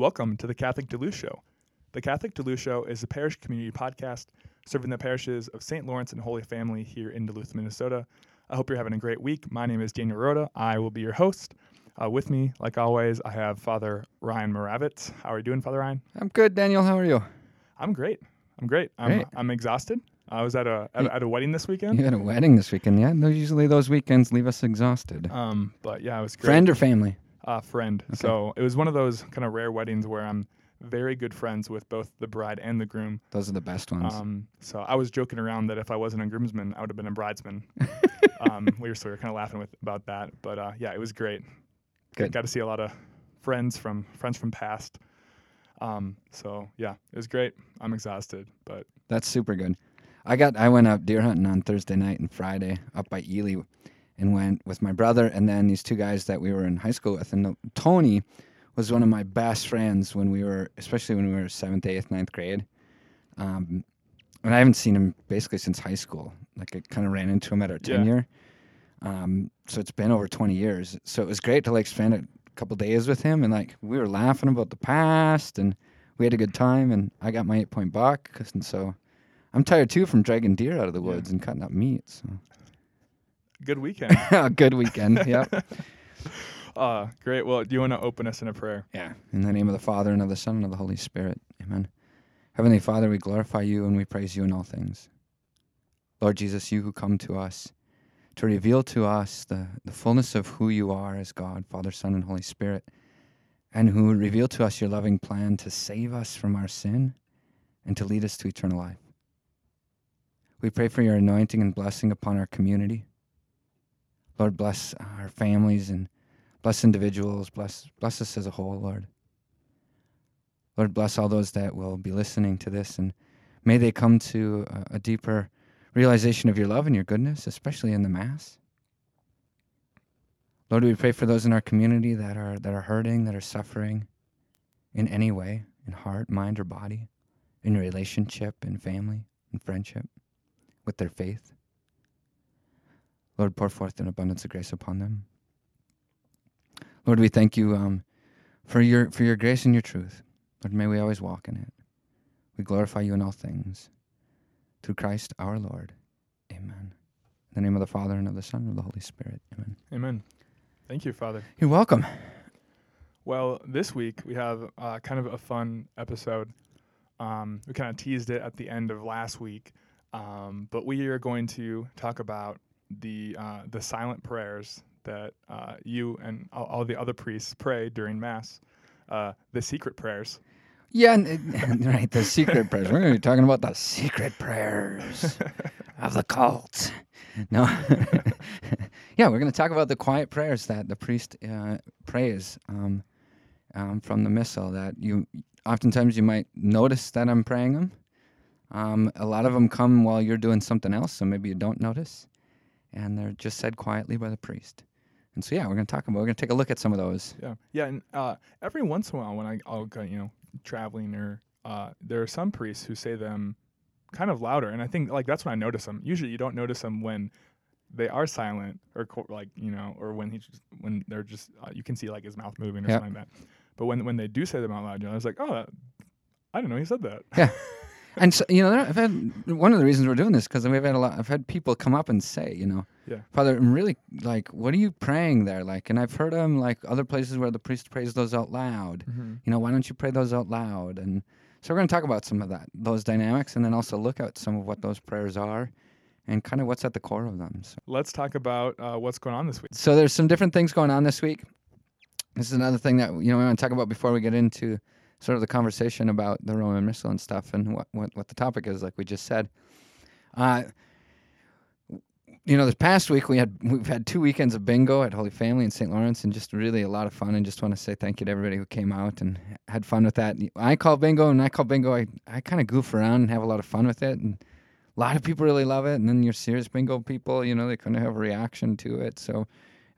Welcome to the Catholic Duluth Show. The Catholic Duluth Show is a parish community podcast serving the parishes of St. Lawrence and Holy Family here in Duluth, Minnesota. I hope you're having a great week. My name is Daniel Rhoda. I will be your host. Uh, with me, like always, I have Father Ryan Moravitz. How are you doing, Father Ryan? I'm good, Daniel. How are you? I'm great. I'm great. I'm, Great. I'm exhausted. I was at a at, a- at a wedding this weekend. You had a wedding this weekend, yeah? Usually those weekends leave us exhausted. Um, but yeah, it was great. Friend or family? Uh, friend. So it was one of those kind of rare weddings where I'm very good friends with both the bride and the groom. Those are the best ones. Um, so I was joking around that if I wasn't a groomsman, I would have been a bridesman. um, we were sort of kind of laughing with about that, but uh, yeah, it was great. Good. Got to see a lot of friends from friends from past. Um, so yeah, it was great. I'm exhausted, but That's super good. I got I went out deer hunting on Thursday night and Friday up by Ely and went with my brother and then these two guys that we were in high school with. And uh, Tony was one of my best friends when we were, especially when we were seventh, eighth, ninth grade. Um, and I haven't seen him basically since high school. Like I kind of ran into him at our Yeah. tenure. Um, so it's been over 20 years. So it was great to like spend a couple days with him and like we were laughing about the past and we had a good time and I got my eight point buck. And so I'm tired too from dragging deer out of the Yeah. woods and cutting up meat. So good weekend. good weekend. Yep. uh, great. Well, do you want to open us in a prayer? Yeah. In the name of the Father and of the Son and of the Holy Spirit. Amen. Heavenly Father, we glorify you and we praise you in all things. Lord Jesus, you who come to us to reveal to us the, the fullness of who you are as God, Father, Son, and Holy Spirit, and who reveal to us your loving plan to save us from our sin and to lead us to eternal life. We pray for your anointing and blessing upon our community. Lord, bless our families and bless individuals, bless bless us as a whole, Lord. Lord, bless all those that will be listening to this, and may they come to a, a deeper realization of your love and your goodness, especially in the Mass. Lord, we pray for those in our community that are that are hurting, that are suffering in any way, in heart, mind, or body, in relationship, in family, in friendship, with their faith. Lord, pour forth an abundance of grace upon them. Lord, we thank you um, for your for your grace and your truth. Lord, may we always walk in it. We glorify you in all things. Through Christ our Lord. Amen. In the name of the Father and of the Son and of the Holy Spirit. Amen. Amen. Thank you, Father. You're welcome. Well, this week we have uh, kind of a fun episode. Um, we kind of teased it at the end of last week, um, but we are going to talk about the uh, the silent prayers that uh, you and all, all the other priests pray during Mass, uh, the secret prayers. Yeah, and right. The secret prayers. We're going to be talking about the secret prayers of the cult. No. yeah, we're going to talk about the quiet prayers that the priest uh, prays um, um, from the missal. That you oftentimes you might notice that I'm praying them. Um, a lot of them come while you're doing something else, so maybe you don't notice, and they're just said quietly by the priest. And so, yeah, we're going to talk about. We're going to take a look at some of those. Yeah, yeah, and uh, every once in a while when I, I'll go, you know, traveling or uh, there are some priests who say them kind of louder, and I think like that's when I notice them. Usually, you don't notice them when they are silent or co- like you know, or when he's just when they're just uh, you can see like his mouth moving or Yep. something like that. But when when they do say them out loud, you know, I was like, oh, that, I don't know he said that. And so, you know, I've had one of the reasons we're doing this because we've had a lot. I've had people come up and say, you know, Yeah. Father, I'm really like, what are you praying there? Like, and I've heard them like other places where the priest prays those out loud. Mm-hmm. You know, why don't you pray those out loud? And so we're going to talk about some of that, those dynamics, and then also look at some of what those prayers are, and kind of what's at the core of them. So, Let's talk about uh, what's going on this week. so there's some different things going on this week. This is another thing that you know we want to talk about before we get into sort of the conversation about the Roman Missal and stuff and what what, what the topic is, like we just said. Uh, you know, this past week we had we've had two weekends of bingo at Holy Family in St. Lawrence, and just really a lot of fun. And just want to say thank you to everybody who came out and had fun with that. I call bingo, and I call bingo. I I kind of goof around and have a lot of fun with it, and a lot of people really love it. And then your serious bingo people, you know, they kind of have a reaction to it. So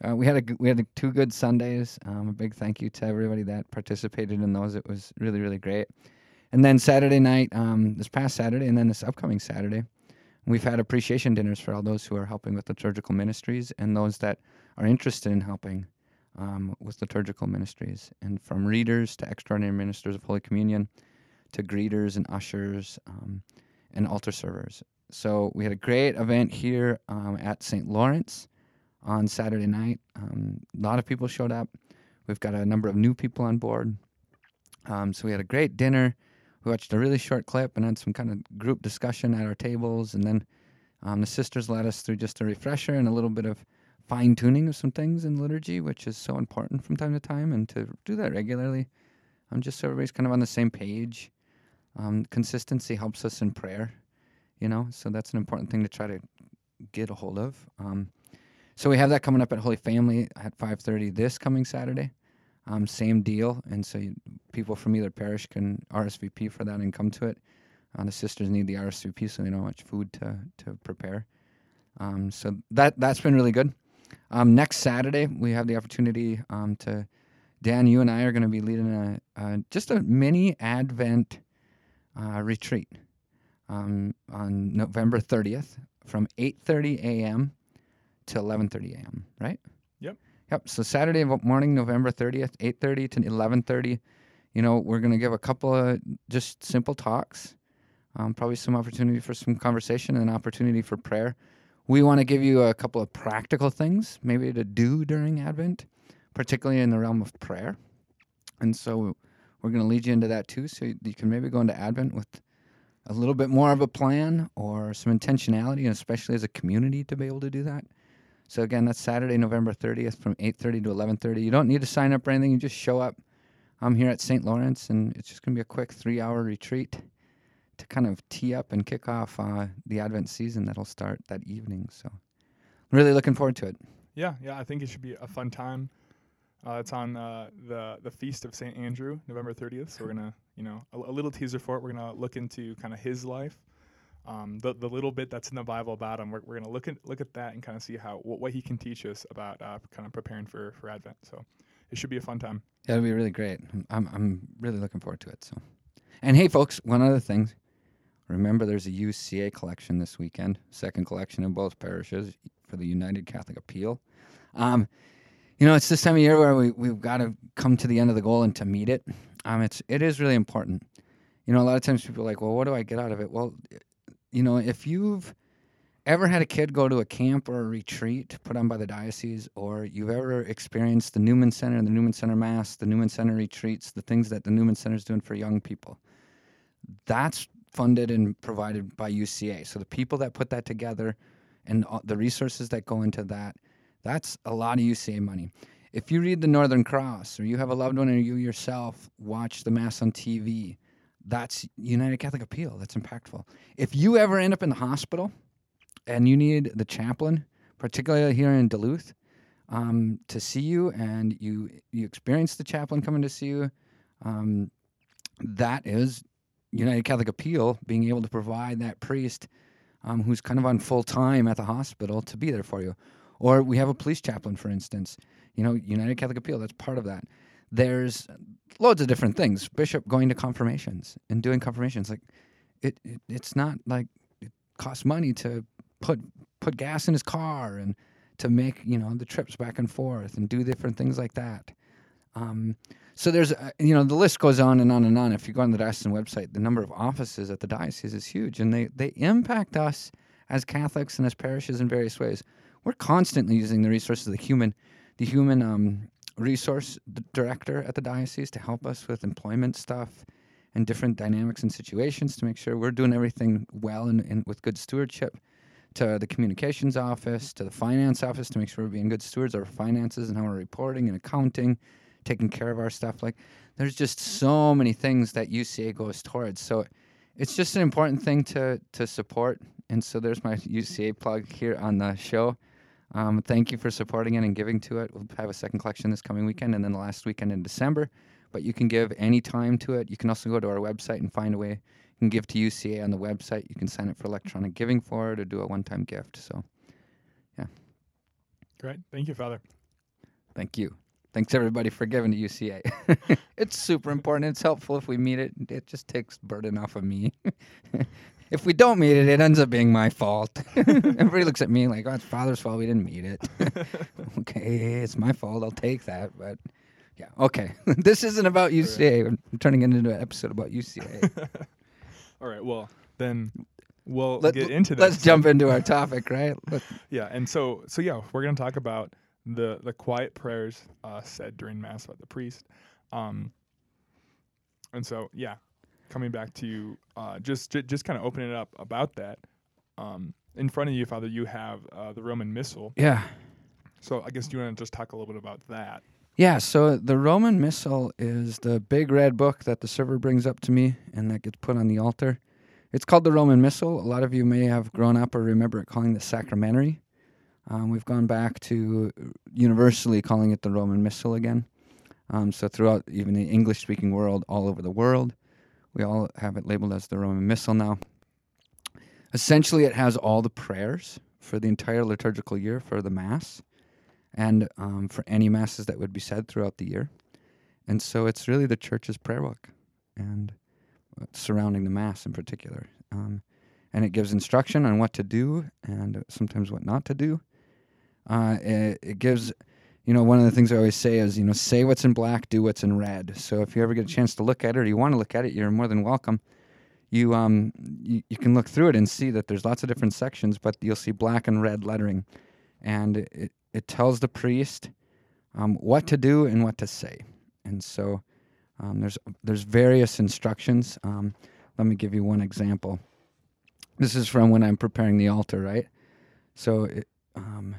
uh, we had a we had two good Sundays. Um, a big thank you to everybody that participated in those. It was really really great. And then Saturday night, um, this past Saturday, and then this upcoming Saturday, we've had appreciation dinners for all those who are helping with liturgical ministries and those that are interested in helping um, with liturgical ministries, and from readers to extraordinary ministers of Holy Communion, to greeters and ushers um, and altar servers. So we had a great event here um, at St. Lawrence on Saturday night. Um, a lot of people showed up. We've got a number of new people on board. Um, so we had a great dinner. We watched a really short clip and had some kind of group discussion at our tables, and then um, the sisters led us through just a refresher and a little bit of fine tuning of some things in liturgy, which is so important from time to time, and to do that regularly, um, just so everybody's kind of on the same page. Um, consistency helps us in prayer, you know, so that's an important thing to try to get a hold of. Um, so we have that coming up at Holy Family at 5:30 this coming Saturday. Um, same deal, and so you, people from either parish can RSVP for that and come to it. Uh, the sisters need the RSVP, so they know how much food to to prepare. Um, so that that's been really good. Um, next Saturday, we have the opportunity um, to. Dan, you and I are going to be leading a, just a mini Advent uh, retreat um, on November 30th from 8:30 a.m. to 11:30 a.m. Right? Yep. Yep. So Saturday morning, November 30th, 8:30 to 11:30. You know, we're going to give a couple of just simple talks. Um, probably some opportunity for some conversation and an opportunity for prayer. We want to give you a couple of practical things, maybe to do during Advent, particularly in the realm of prayer. And so we're going to lead you into that too, so you can maybe go into Advent with a little bit more of a plan or some intentionality, and especially as a community to be able to do that. So again, that's Saturday, November 30th from 8:30 to 11:30. You don't need to sign up or anything. You just show up. I'm here at St. Lawrence, and it's just going to be a quick three-hour retreat to kind of tee up and kick off uh, the Advent season that'll start that evening. So, I'm really looking forward to it. Yeah, yeah, I think it should be a fun time. Uh, it's on uh, the the feast of Saint Andrew, November 30th. So we're gonna, you know, a, a little teaser for it. We're gonna look into kind of his life, um, the the little bit that's in the Bible about him. We're, we're gonna look at look at that and kind of see how what, what he can teach us about uh, kind of preparing for for Advent. So it should be a fun time. Yeah, it'll be really great. I'm I'm really looking forward to it. So, and hey, folks, one other thing. Remember, there's a UCA collection this weekend, second collection in both parishes for the United Catholic Appeal. Um, you know, it's this time of year where we we've got to come to the end of the goal and to meet it. Um, it's it is really important. You know, a lot of times people are like, well, what do I get out of it? Well, you know, if you've ever had a kid go to a camp or a retreat put on by the diocese, or you've ever experienced the Newman Center, and the Newman Center Mass, the Newman Center retreats, the things that the Newman Center is doing for young people, that's funded and provided by UCA. So the people that put that together and the resources that go into that, that's a lot of UCA money. If you read the Northern Cross or you have a loved one or you yourself watch the Mass on TV, that's United Catholic Appeal. That's impactful. If you ever end up in the hospital and you need the chaplain, particularly here in Duluth, um, to see you and you you experience the chaplain coming to see you, um, that is United Catholic Appeal being able to provide that priest um, who's kind of on full time at the hospital to be there for you. Or we have a police chaplain, for instance. You know, United Catholic Appeal, that's part of that. There's loads of different things. Bishop going to confirmations and doing confirmations. Like, it, it it's not like it costs money to put put gas in his car and to make you know the trips back and forth and do different things like that. Um, so there's, uh, you know, the list goes on and on and on. If you go on the diocesan website, the number of offices at the diocese is huge, and they they impact us as Catholics and as parishes in various ways. We're constantly using the resources of the human, the human um, resource director at the diocese to help us with employment stuff and different dynamics and situations to make sure we're doing everything well and, and with good stewardship to the communications office, to the finance office to make sure we're being good stewards of our finances and how we're reporting and accounting taking care of our stuff. Like there's just so many things that UCA goes towards. So it's just an important thing to to support. And so there's my UCA plug here on the show. Um, thank you for supporting it and giving to it. We'll have a second collection this coming weekend and then the last weekend in December. But you can give any time to it. You can also go to our website and find a way. You can give to UCA on the website. You can sign up for electronic giving for it or do a one time gift. So, yeah. Great. Thank you, Father. Thank you. Thanks everybody for giving to UCA. it's super important. It's helpful if we meet it. It just takes burden off of me. if we don't meet it, it ends up being my fault. Everybody looks at me like, "Oh, it's Father's fault. We didn't meet it." okay, it's my fault. I'll take that. But yeah, okay. this isn't about UCA. I'm turning it into an episode about UCA. All right. Well, then we'll Let- get into that. Let's jump into our topic, right? Yeah, and so so yeah, we're gonna talk about the the quiet prayers uh, said during mass by the priest. Um, and so yeah, coming back to uh, just ju- just kind of opening it up about that. Um, in front of you, Father, you have uh, the Roman Missal. yeah. So I guess you want to just talk a little bit about that. Yeah, so the Roman Missal is the big red book that the server brings up to me and that gets put on the altar. It's called the Roman Missal. A lot of you may have grown up or remember it calling the sacramentary. Um, we've gone back to universally calling it the Roman Missal again. Um, so throughout even the English-speaking world, all over the world, we all have it labeled as the Roman Missal now. Essentially, it has all the prayers for the entire liturgical year for the Mass and um, for any masses that would be said throughout the year. And so it's really the church's prayer book and uh, surrounding the Mass in particular. Um, and it gives instruction on what to do and sometimes what not to do. Uh, it, it gives, you know, one of the things I always say is, you know, say what's in black, do what's in red. So if you ever get a chance to look at it or you want to look at it, you're more than welcome. You um you, you can look through it and see that there's lots of different sections, but you'll see black and red lettering, and it, it tells the priest um, what to do and what to say. And so um, there's there's various instructions. Um, let me give you one example. This is from when I'm preparing the altar, right? So it, um,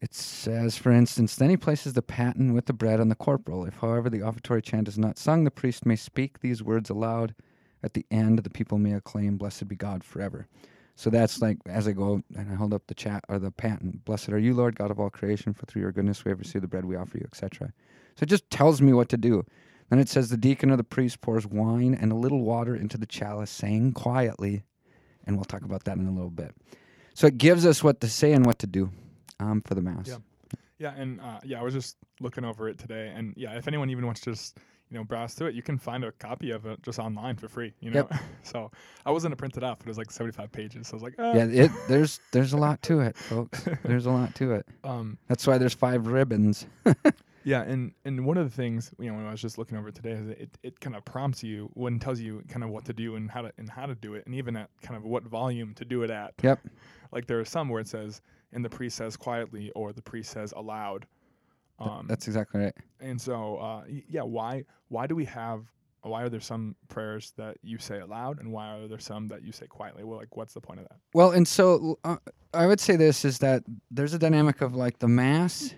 it says, for instance, then he places the paten with the bread on the corporal. If, however, the offertory chant is not sung, the priest may speak these words aloud. At the end, the people may acclaim, "Blessed be God forever." So that's like as I go and I hold up the chat or the paten. Blessed are you, Lord God of all creation, for through your goodness we have received the bread we offer you, etc. So it just tells me what to do. Then it says the deacon or the priest pours wine and a little water into the chalice, saying quietly, and we'll talk about that in a little bit. So it gives us what to say and what to do um, for the mass. Yeah. Yeah, and uh, yeah, I was just looking over it today, and yeah, if anyone even wants to just you know browse through it, you can find a copy of it just online for free. You know, Yep. so I wasn't to print it off; it was like seventy-five pages. So I was like, uh, Yeah, it, there's there's a lot to it, folks. There's a lot to it. um, That's why there's five ribbons. Yeah, and and one of the things you know when I was just looking over it today is it, it kind of prompts you when tells you kind of what to do and how to and how to do it and even at kind of what volume to do it at. Yep. Like there are some where it says and the priest says quietly or the priest says aloud. Um, That's exactly right. and so uh, yeah, why why do we have why are there some prayers that you say aloud and why are there some that you say quietly? Well, like what's the point of that? Well, and so uh, I would say this is that there's a dynamic of like the mass.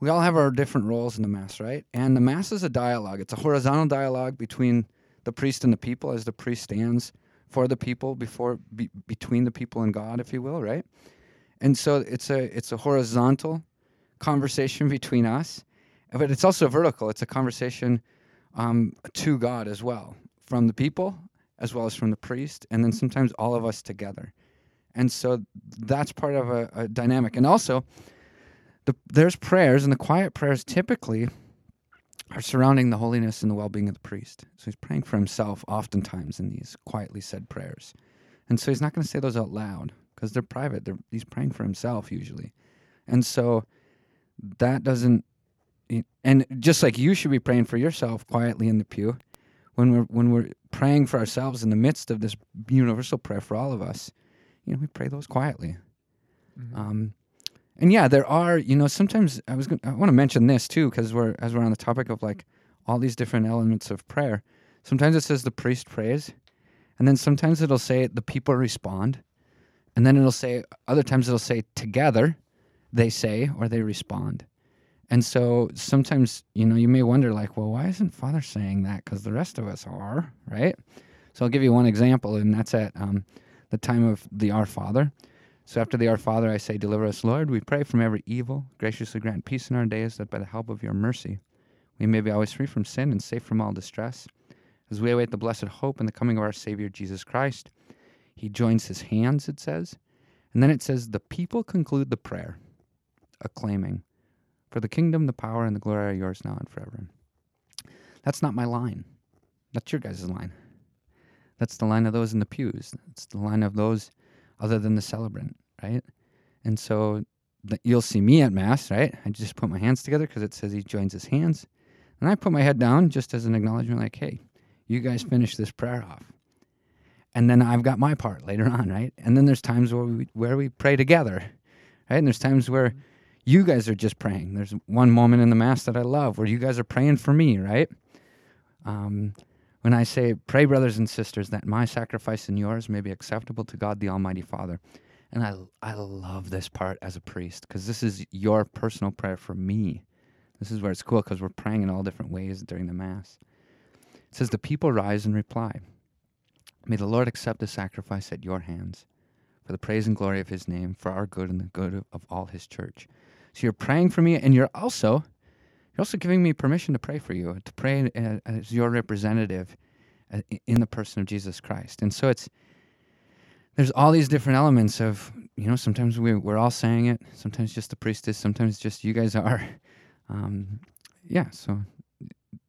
We all have our different roles in the mass, right? And the mass is a dialogue. It's a horizontal dialogue between the priest and the people, as the priest stands for the people before be, between the people and God, if you will, right? And so it's a it's a horizontal conversation between us, but it's also vertical. It's a conversation um, to God as well, from the people as well as from the priest, and then sometimes all of us together. And so that's part of a, a dynamic. And also, the, there's prayers, and the quiet prayers typically are surrounding the holiness and the well being of the priest. So he's praying for himself oftentimes in these quietly said prayers. And so he's not going to say those out loud because they're private. They're, he's praying for himself usually. And so that doesn't, and just like you should be praying for yourself quietly in the pew, when we're when we're praying for ourselves in the midst of this universal prayer for all of us, you know, we pray those quietly. Um, and yeah, there are, you know, sometimes I was gonna, I want to mention this too because we're as we're on the topic of like all these different elements of prayer. Sometimes it says the priest prays, and then sometimes it'll say the people respond, and then it'll say other times it'll say together, they say or they respond. And so sometimes, you know, you may wonder, like, well, why isn't Father saying that? Because the rest of us are, right? So I'll give you one example, and that's at um, the time of the Our Father. So after the Our Father, I say, Deliver us, Lord. We pray from every evil. Graciously grant peace in our days, that by the help of your mercy, we may be always free from sin and safe from all distress. As we await the blessed hope and the coming of our Savior Jesus Christ, he joins his hands, it says. And then it says, The people conclude the prayer, acclaiming, For the kingdom, the power, and the glory are yours now and forever. That's not my line. That's your guys' line. That's the line of those in the pews. That's the line of those other than the celebrant, right? And so you'll see me at Mass, right? I just put my hands together because it says he joins his hands. And I put my head down just as an acknowledgement, like, hey, you guys finish this prayer off. And then I've got my part later on, right? And then there's times where we where we pray together, right? And there's times where you guys are just praying. There's one moment in the mass that I love where you guys are praying for me, right? Um, when I say, "Pray, brothers and sisters, that my sacrifice and yours may be acceptable to God the Almighty Father," and I I love this part as a priest because this is your personal prayer for me. This is where it's cool because we're praying in all different ways during the mass. It says, "The people rise and reply." May the Lord accept the sacrifice at your hands for the praise and glory of his name, for our good and the good of, all his church. So you're praying for me, and you're also you're also giving me permission to pray for you, to pray as your representative uh, in the person of Jesus Christ. And so it's there's all these different elements of you know sometimes we we're all saying it, sometimes just the priest is, sometimes just you guys are. Um, yeah, so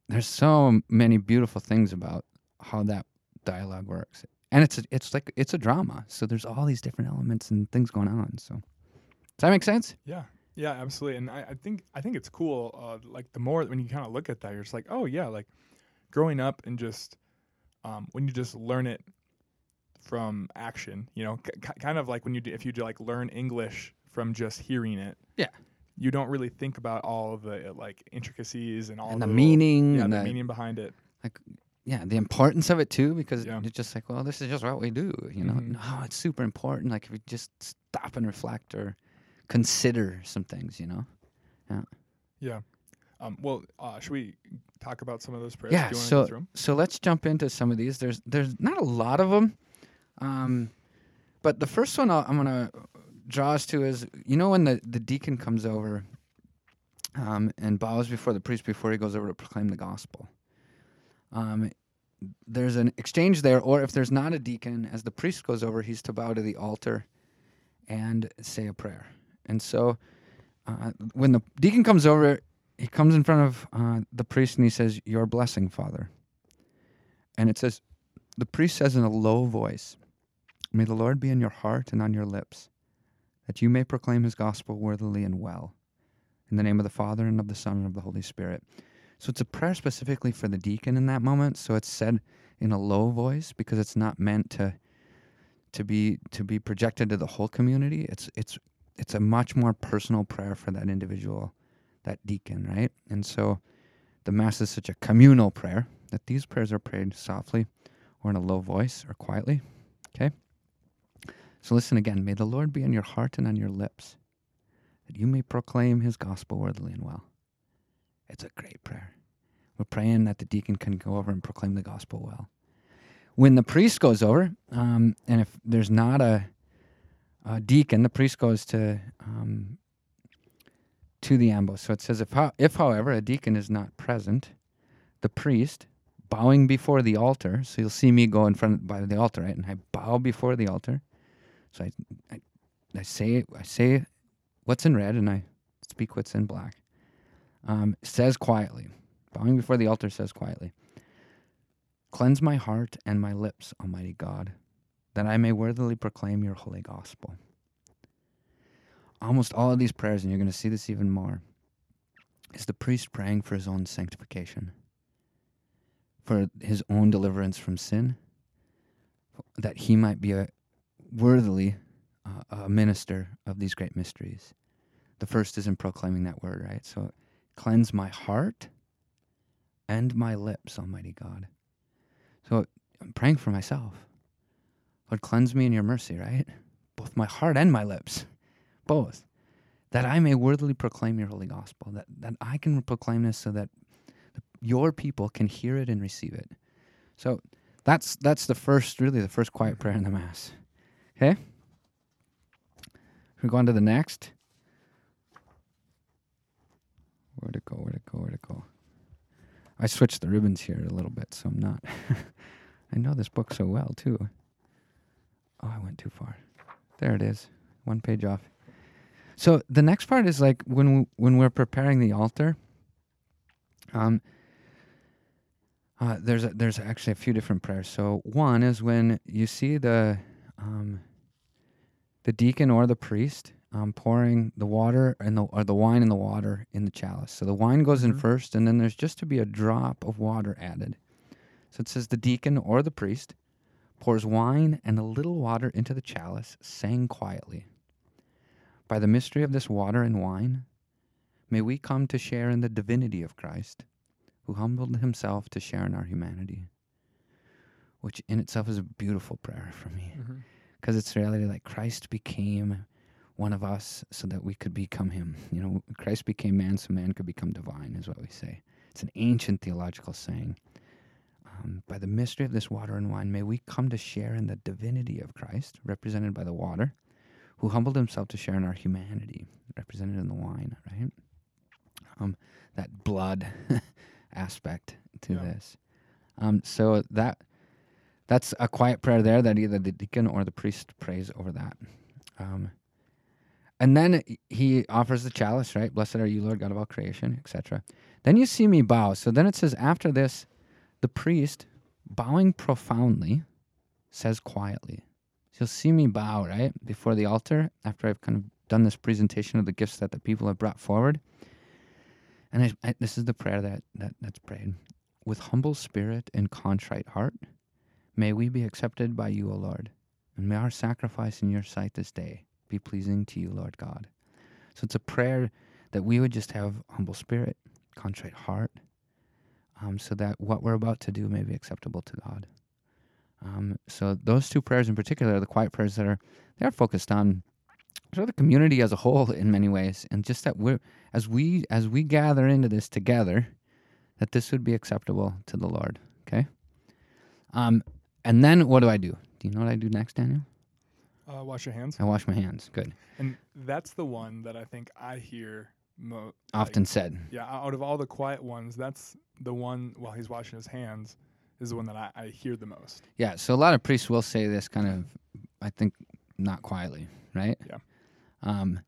there's so many beautiful things about how that dialogue works, and it's a, it's like it's a drama. So there's all these different elements and things going on. So does that make sense? Yeah, yeah, absolutely. And I, I think I think it's cool. Uh, like the more when you kind of look at that, you're just like, oh yeah, like growing up and just um, when you just learn it from action, you know, k- kind of like when you do, if you do like learn English from just hearing it. Yeah. You don't really think about all of the uh, like intricacies and all and the little- meaning yeah, and the the, meaning behind it. Yeah the importance of it too because Yeah. it's just like well this is just what we do you know Mhm. no it's super important like if we just stop and reflect or consider some things you know Yeah. Yeah. Um, well, uh, should we talk about some of those prayers? Yeah, you so- go through 'em? so let's jump into some of these there's there's not a lot of them um but the first one I'll, i'm gonna draw us to is you know when the the deacon comes over um and bows before the priest before he goes over to proclaim the gospel um there's an exchange there or if there's not a deacon as the priest goes over he's to bow to the altar and say a prayer and so uh, when the deacon comes over he comes in front of uh, the priest and he says, Your blessing, Father. And it says, the priest says in a low voice, May the Lord be in your heart and on your lips, that you may proclaim his gospel worthily and well. In the name of the Father and of the Son and of the Holy Spirit. So it's a prayer specifically for the deacon in that moment. So it's said in a low voice because it's not meant to to be to be projected to the whole community. It's it's it's a much more personal prayer for that individual that deacon, right? And so the Mass is such a communal prayer that these prayers are prayed softly or in a low voice or quietly. Okay? So listen again. May the Lord be in your heart and on your lips, that you may proclaim his gospel worthily and well. It's a great prayer. We're praying that the deacon can go over and proclaim the gospel well. When the priest goes over, um, and if there's not a, a deacon, the priest goes to um, to the ambo. So it says, if, if however a deacon is not present, the priest bowing before the altar. So you'll see me go in front by the altar, right? And I bow before the altar. So I, I, I say, I say what's in red, and I speak what's in black. Um, says quietly, bowing before the altar says quietly, "Cleanse my heart and my lips, Almighty God, that I may worthily proclaim your holy gospel." almost all of these prayers, and you're going to see this even more, is the priest praying for his own sanctification, for his own deliverance from sin, that he might be a worthily uh, a minister of these great mysteries. The first is in proclaiming that word, right? So, cleanse my heart and my lips, Almighty God. So, I'm praying for myself. Lord, cleanse me in your mercy, right? Both my heart and my lips both, that I may worthily proclaim your holy gospel, that, that I can proclaim this so that your people can hear it and receive it. So that's that's the first, really the first quiet prayer in the Mass. Okay? We go on to the next. Where'd it go? Where'd it go? Where'd it go? I switched the ribbons here a little bit, so I'm not. I know this book so well, too. Oh, I went too far. There it is. One page off. So the next part is like when we, when we're preparing the altar. Um, Uh, there's a, there's actually a few different prayers. So one is when you see the um, the deacon or the priest um, pouring the water and the or the wine and the water in the chalice. So the wine goes in Mhm. first, and then there's just to be a drop of water added. So it says the deacon or the priest pours wine and a little water into the chalice, saying quietly, "By the mystery of this water and wine, may we come to share in the divinity of Christ." who humbled himself to share in our humanity. Which in itself is a beautiful prayer for me Mm-hmm. because it's reality like Christ became one of us so that we could become him. You know, Christ became man so man could become divine, is what we say. It's an ancient theological saying. Um, by the mystery of this water and wine, may we come to share in the divinity of Christ, represented by the water, who humbled himself to share in our humanity, represented in the wine, right? Um, that blood aspect to Yeah. this. Um, so that that's a quiet prayer there that either the deacon or the priest prays over that. Um, and then he offers the chalice, right? Blessed are you, Lord God of all creation, etc. Then you see me bow. So then it says, after this, the priest, bowing profoundly, says quietly. So you'll see me bow, right? Before the altar, after I've kind of done this presentation of the gifts that the people have brought forward. And I, I, this is the prayer that, that that's prayed. With humble spirit and contrite heart, may we be accepted by you, O Lord, and may our sacrifice in your sight this day be pleasing to you, Lord God. So it's a prayer that we would just have humble spirit, contrite heart, um, so that what we're about to do may be acceptable to God. Um, so those two prayers in particular are the quiet prayers that are they are focused on sort of the community as a whole in many ways, and just that we're as we as we gather into this together, that this would be acceptable to the Lord. Okay. Um, and then what do I do? Do you know what I do next, Daniel? Uh, wash your hands. I wash my hands. Good. And that's the one that I think I hear mo- Often like, said. yeah, out of all the quiet ones, that's the one while he's washing his hands is the one that I, I hear the most. Yeah. So a lot of priests will say this kind of, I think, not quietly, right? Yeah. Um,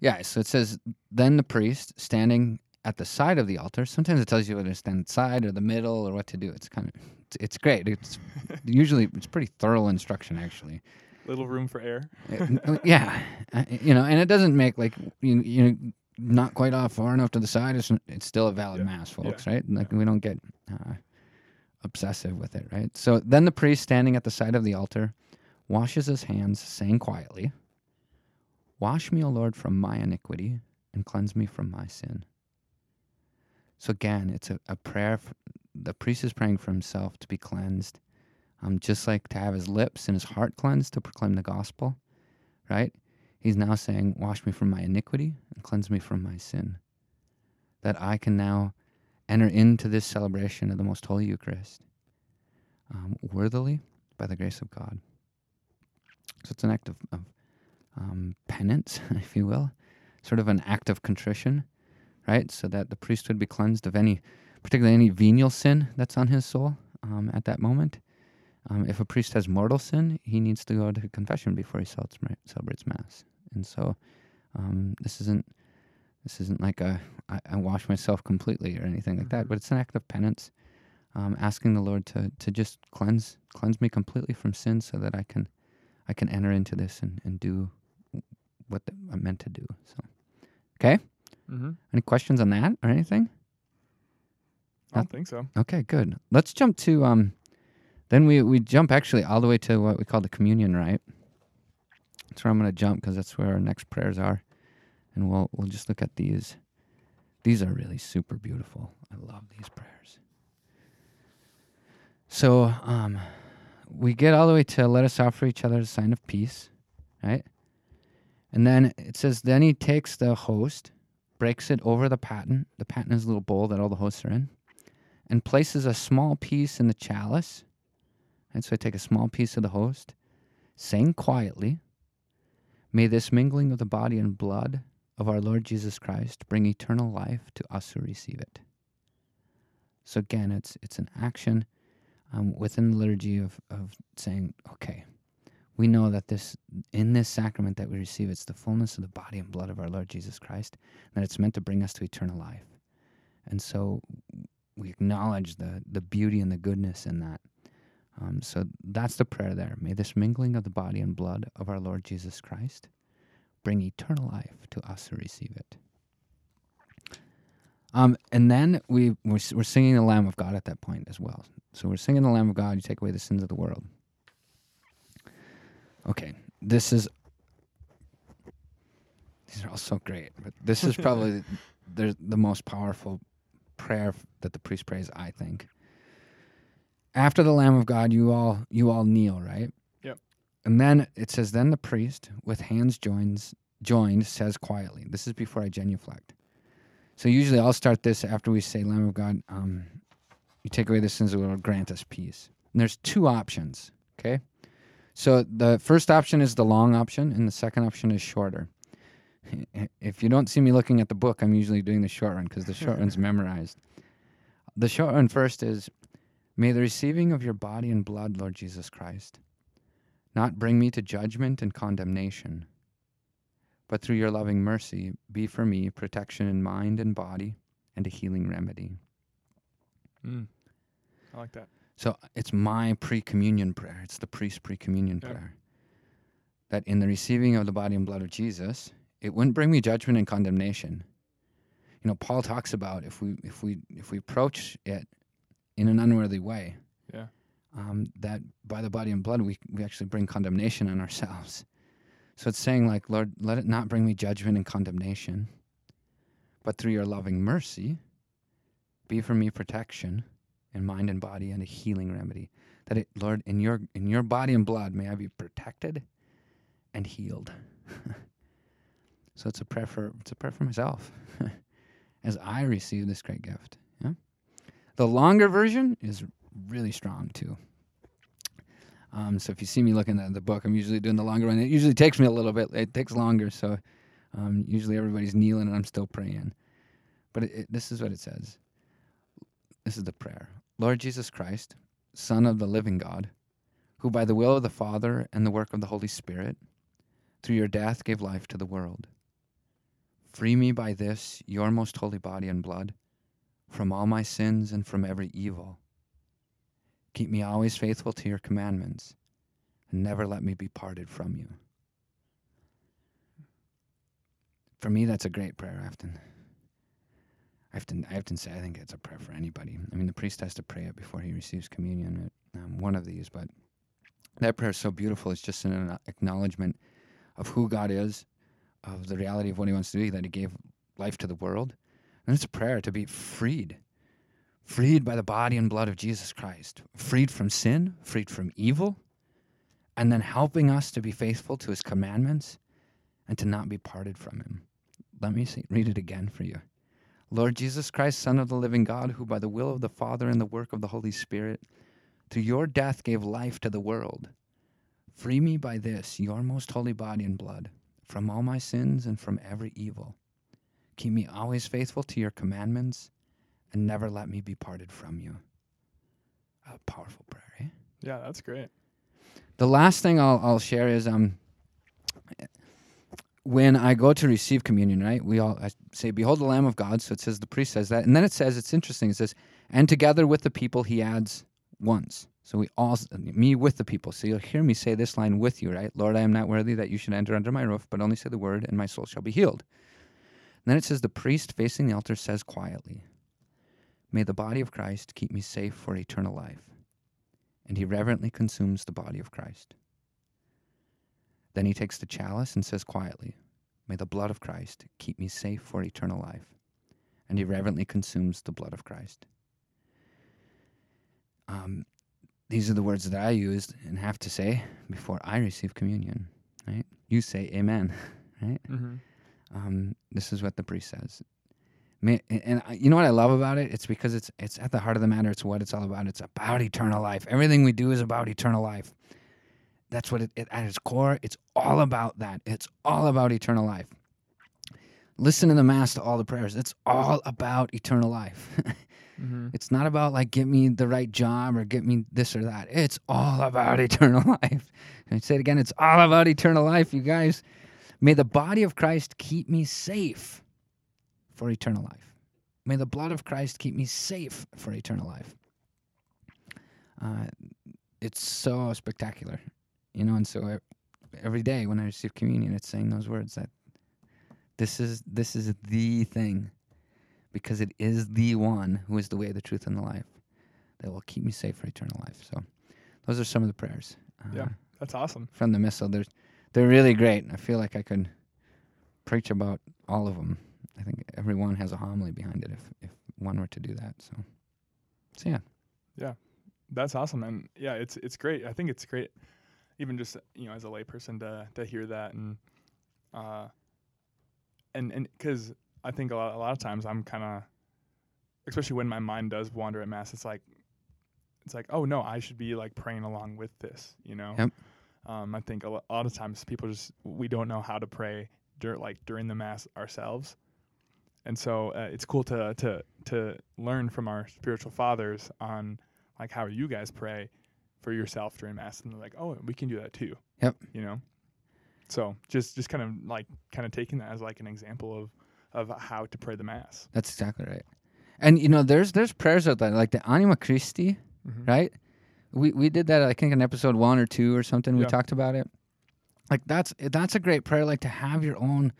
yeah. So it says, then the priest standing at the side of the altar. Sometimes it tells you whether to stand side or the middle or what to do. It's kind of, it's, it's great. It's usually it's pretty thorough instruction actually. Little room for air. Uh, yeah, uh, you know, and it doesn't make like you you know not quite off far enough to the side. It's it's still a valid Yeah, mass, yeah, folks, right? Like we don't get uh, obsessive with it, right? So then the priest standing at the side of the altar washes his hands, saying quietly, "Wash me, O Lord, from my iniquity, and cleanse me from my sin." So again, it's a, a prayer. For, the priest is praying for himself to be cleansed um, just like to have his lips and his heart cleansed to proclaim the gospel, right? He's now saying, Wash me from my iniquity and cleanse me from my sin. That I can now enter into this celebration of the most holy Eucharist um, worthily by the grace of God. So it's an act of, of um, penance, if you will, sort of an act of contrition, right? So that the priest would be cleansed of any, particularly any venial sin that's on his soul um, at that moment. Um, if a priest has mortal sin, he needs to go to confession before he celebrates, celebrates mass. And so, um, this isn't this isn't like a I, I wash myself completely or anything like that, Mhm. but it's an act of penance, um, asking the Lord to to just cleanse cleanse me completely from sin, so that I can I can enter into this and, and do what I'm meant to do. So, okay. Mm-hmm. Any questions on that or anything? I don't think so. Okay, good. Let's jump to um then we we jump actually all the way to what we call the communion rite. That's where I'm going to jump because that's where our next prayers are. And we'll we'll just look at these. These are really super beautiful. I love these prayers. So, um we get all the way to let us offer each other a sign of peace, right? And then it says then he takes the host, breaks it over the paten. The paten is a little bowl that all the hosts are in and places a small piece in the chalice. And so I take a small piece of the host, saying quietly, May this mingling of the body and blood of our Lord Jesus Christ bring eternal life to us who receive it. So again, it's it's an action um, within the liturgy of, of saying, okay, we know that this in this sacrament that we receive, it's the fullness of the body and blood of our Lord Jesus Christ, that it's meant to bring us to eternal life. And so we acknowledge the the beauty and the goodness in that. Um, so that's the prayer there. May this mingling of the body and blood of our Lord Jesus Christ bring eternal life to us who receive it. Um, and then we we're, we're singing the Lamb of God at that point as well. So we're singing the Lamb of God. You take away the sins of the world. Okay, this is. These are all so great, but this is probably the, the most powerful prayer that the priest prays. I think. After the Lamb of God, you all you all kneel, right? Yep. And then it says, then the priest, with hands joins joined, says quietly. This is before I genuflect. So usually I'll start this after we say, Lamb of God, um, you take away the sins of the world, grant us peace. And there's two options, okay? So the first option is the long option, and the second option is shorter. If you don't see me looking at the book, I'm usually doing the short one because the short one's memorized. The short one first is, May the receiving of your body and blood, Lord Jesus Christ, not bring me to judgment and condemnation, but through your loving mercy be for me protection in mind and body and a healing remedy. Mm. I like that. So it's my pre communion prayer. It's the priest's pre communion Yep. prayer. That in the receiving of the body and blood of Jesus, it wouldn't bring me judgment and condemnation. You know, Paul talks about if we if we if we approach it in an unworthy way, Yeah. um, that by the body and blood we we actually bring condemnation on ourselves. So it's saying like, Lord, let it not bring me judgment and condemnation, but through your loving mercy, be for me protection in mind and body and a healing remedy. That it, Lord, in your in your body and blood may I be protected and healed. so it's a prayer for it's a prayer for myself as I receive this great gift. The longer version is really strong too. Um, so if you see me looking at the book, I'm usually doing the longer one. It usually takes me a little bit. It takes longer, so um, usually everybody's kneeling and I'm still praying. But it, it, this is what it says. This is the prayer. Lord Jesus Christ, Son of the living God, who by the will of the Father and the work of the Holy Spirit, through your death gave life to the world. Free me by this, your most holy body and blood, from all my sins and from every evil. Keep me always faithful to your commandments, and never let me be parted from you. For me, that's a great prayer, often. I often, I often say I think it's a prayer for anybody. I mean, the priest has to pray it before he receives communion, um, one of these, but that prayer is so beautiful. It's just an acknowledgement of who God is, of the reality of what he wants to do, that he gave life to the world. And it's a prayer to be freed, freed by the body and blood of Jesus Christ, freed from sin, freed from evil, and then helping us to be faithful to his commandments and to not be parted from him. Let me see, read it again for you. Lord Jesus Christ, Son of the living God, who by the will of the Father and the work of the Holy Spirit, through your death gave life to the world, free me by this, your most holy body and blood, from all my sins and from every evil. Keep me always faithful to your commandments, and never let me be parted from you. A powerful prayer, eh? Yeah, that's great. The last thing I'll, I'll share is um, when I go to receive communion, right? We all I say, "Behold the Lamb of God." So it says the priest says that, and then it says it's interesting. It says, "And together with the people, he adds once." So we all, me with the people. So you'll hear me say this line with you, right? Lord, I am not worthy that you should enter under my roof, but only say the word, and my soul shall be healed. And then it says, the priest facing the altar says quietly, May the body of Christ keep me safe for eternal life. And he reverently consumes the body of Christ. Then he takes the chalice and says quietly, May the blood of Christ keep me safe for eternal life. And he reverently consumes the blood of Christ. Um, these are the words that I used and have to say before I receive communion, right? You say amen, right? Mm-hmm. Um, this is what the priest says. May, and, you know what I love about it? It's because it's it's at the heart of the matter. It's what it's all about. It's about eternal life. Everything we do is about eternal life. That's what it, it at its core. It's all about that. It's all about eternal life. Listen to the mass to all the prayers. It's all about eternal life. Mm-hmm. It's not about like get me the right job or get me this or that. It's all about eternal life. I say it again? It's all about eternal life, you guys. May the body of Christ keep me safe for eternal life. May the blood of Christ keep me safe for eternal life. Uh, it's so spectacular, you know. And so e- every day when I receive communion, it's saying those words that this is this is the thing, because it is the one who is the way, the truth, and the life that will keep me safe for eternal life. So those are some of the prayers. Uh, Yeah. That's awesome. From the missal, they're they're really great. I feel like I could preach about all of them. I think every one has a homily behind it if if one were to do that. So, so yeah. That's awesome, and yeah, it's it's great. I think it's great, even just you know as a layperson to to hear that and uh and and because I think a lot a lot of times I'm kind of especially when my mind does wander at mass, it's like it's like oh no, I should be like praying along with this, you know. Yep. Um, I think a, lot of times people just we don't know how to pray dur- like during the mass ourselves, and so uh, it's cool to to to learn from our spiritual fathers on like how you guys pray for yourself during mass and they're like oh we can do that too Yep. you know so just just kind of like kind of taking that as like an example of of how to pray the mass That's exactly right. And you know, there's there's prayers out there like the Anima Christi, Mhm. right? We we did that I think in episode one or two or something. We Yeah. talked about it. Like that's that's a great prayer. Like to have your own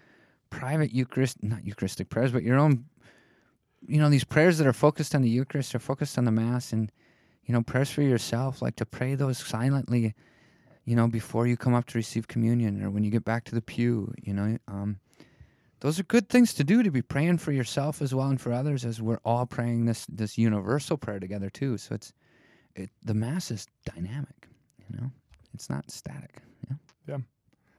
private Eucharist, not Eucharistic prayers, but your own. You know, these prayers that are focused on the Eucharist are focused on the Mass, and you know, prayers for yourself. Like to pray those silently. You know, before you come up to receive communion, or when you get back to the pew. You know, um, those are good things to do to be praying for yourself as well and for others as we're all praying this this universal prayer together too so it's it the mass is dynamic you know? It's not static yeah. Yeah.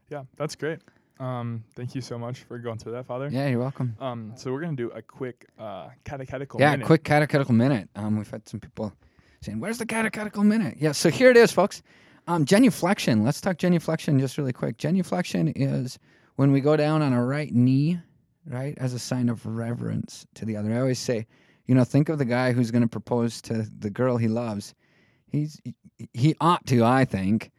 Yeah. that's great. Um thank you so much for going through that father. Yeah you're welcome. Um so we're gonna do a quick uh catechetical yeah minute. quick catechetical minute. Um we've had some people saying where's the catechetical minute? Yeah so here it is folks. Um genuflection. Let's talk genuflection just really quick. Genuflection is when we go down on our right knee right as a sign of reverence to the other. I always say you know think of the guy who's going to propose to the girl he loves he's he ought to i think.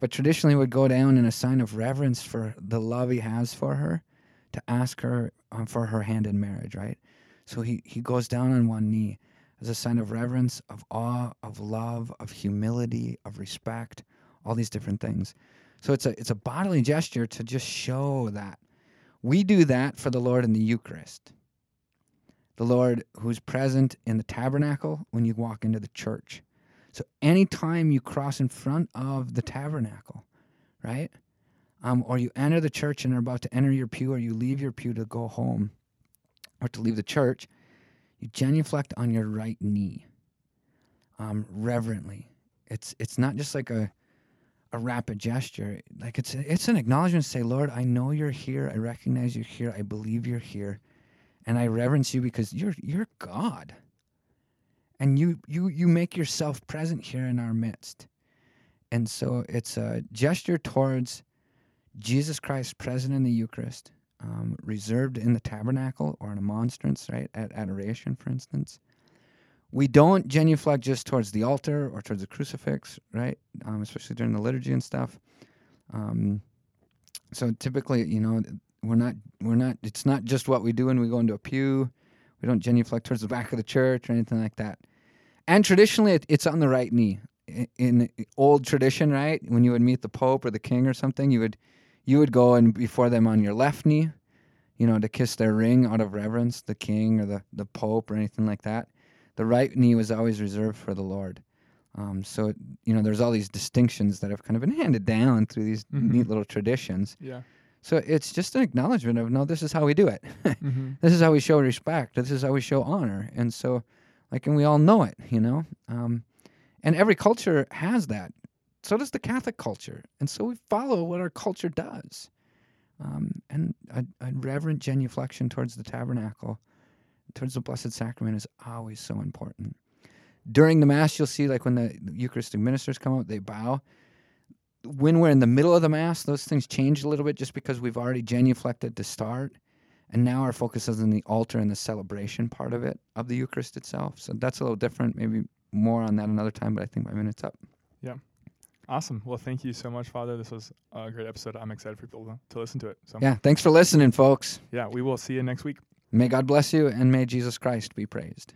But traditionally would go down in a sign of reverence for the love he has for her to ask her um, for her hand in marriage right? So he, he goes down on one knee as a sign of reverence of awe of love of humility of respect all these different things. So it's a it's a bodily gesture to just show that. We do that for the lord in the eucharist. The lord who's present in the tabernacle when you walk into the church so anytime you cross in front of the tabernacle, right? Um, or you enter the church and are about to enter your pew, or you leave your pew to go home, or to leave the church, you genuflect on your right knee, um, reverently. It's it's not just like a a rapid gesture. Like it's it's an acknowledgement to say, Lord, I know you're here. I recognize you're here. I believe you're here, and I reverence you because you're you're God and you you you make yourself present here in our midst. And so it's a gesture towards jesus christ present in the eucharist um, reserved in the tabernacle or in a monstrance right at adoration for instance. We don't genuflect just towards the altar or towards the crucifix right um, especially during the liturgy and stuff. Um, so typically you know we're not we're not it's not just what we do when we go into a pew. We don't genuflect towards the back of the church or anything like that and traditionally, it, it's on the right knee. In old tradition, right, when you would meet the pope or the king or something, you would you would go and before them on your left knee, you know, to kiss their ring out of reverence, the king or the the pope or anything like that. The right knee was always reserved for the Lord. Um, so you know, there's all these distinctions that have kind of been handed down through these Mhm. neat little traditions. yeah So it's just an acknowledgement of no, this is how we do it. mm-hmm. this is how we show respect. This is how we show honor. And so, like, and we all know it, you know. Um, and every culture has that. So does the Catholic culture, and so we follow what our culture does. Um, and a, a reverent genuflection towards the tabernacle, towards the Blessed Sacrament, is always so important. During the Mass, you'll see, like, when the Eucharistic ministers come out, they bow. When we're in the middle of the Mass, those things change a little bit just because we've already genuflected to start and now our focus is on the altar and the celebration part of it of the eucharist itself. So that's a little different maybe more on that another time but i think my minute's up. Yeah. awesome. Well thank you so much father. This was a great episode. I'm excited for people to, listen to it so. Yeah thanks for listening folks. Yeah we will see you next week. May God bless you and may Jesus Christ be praised.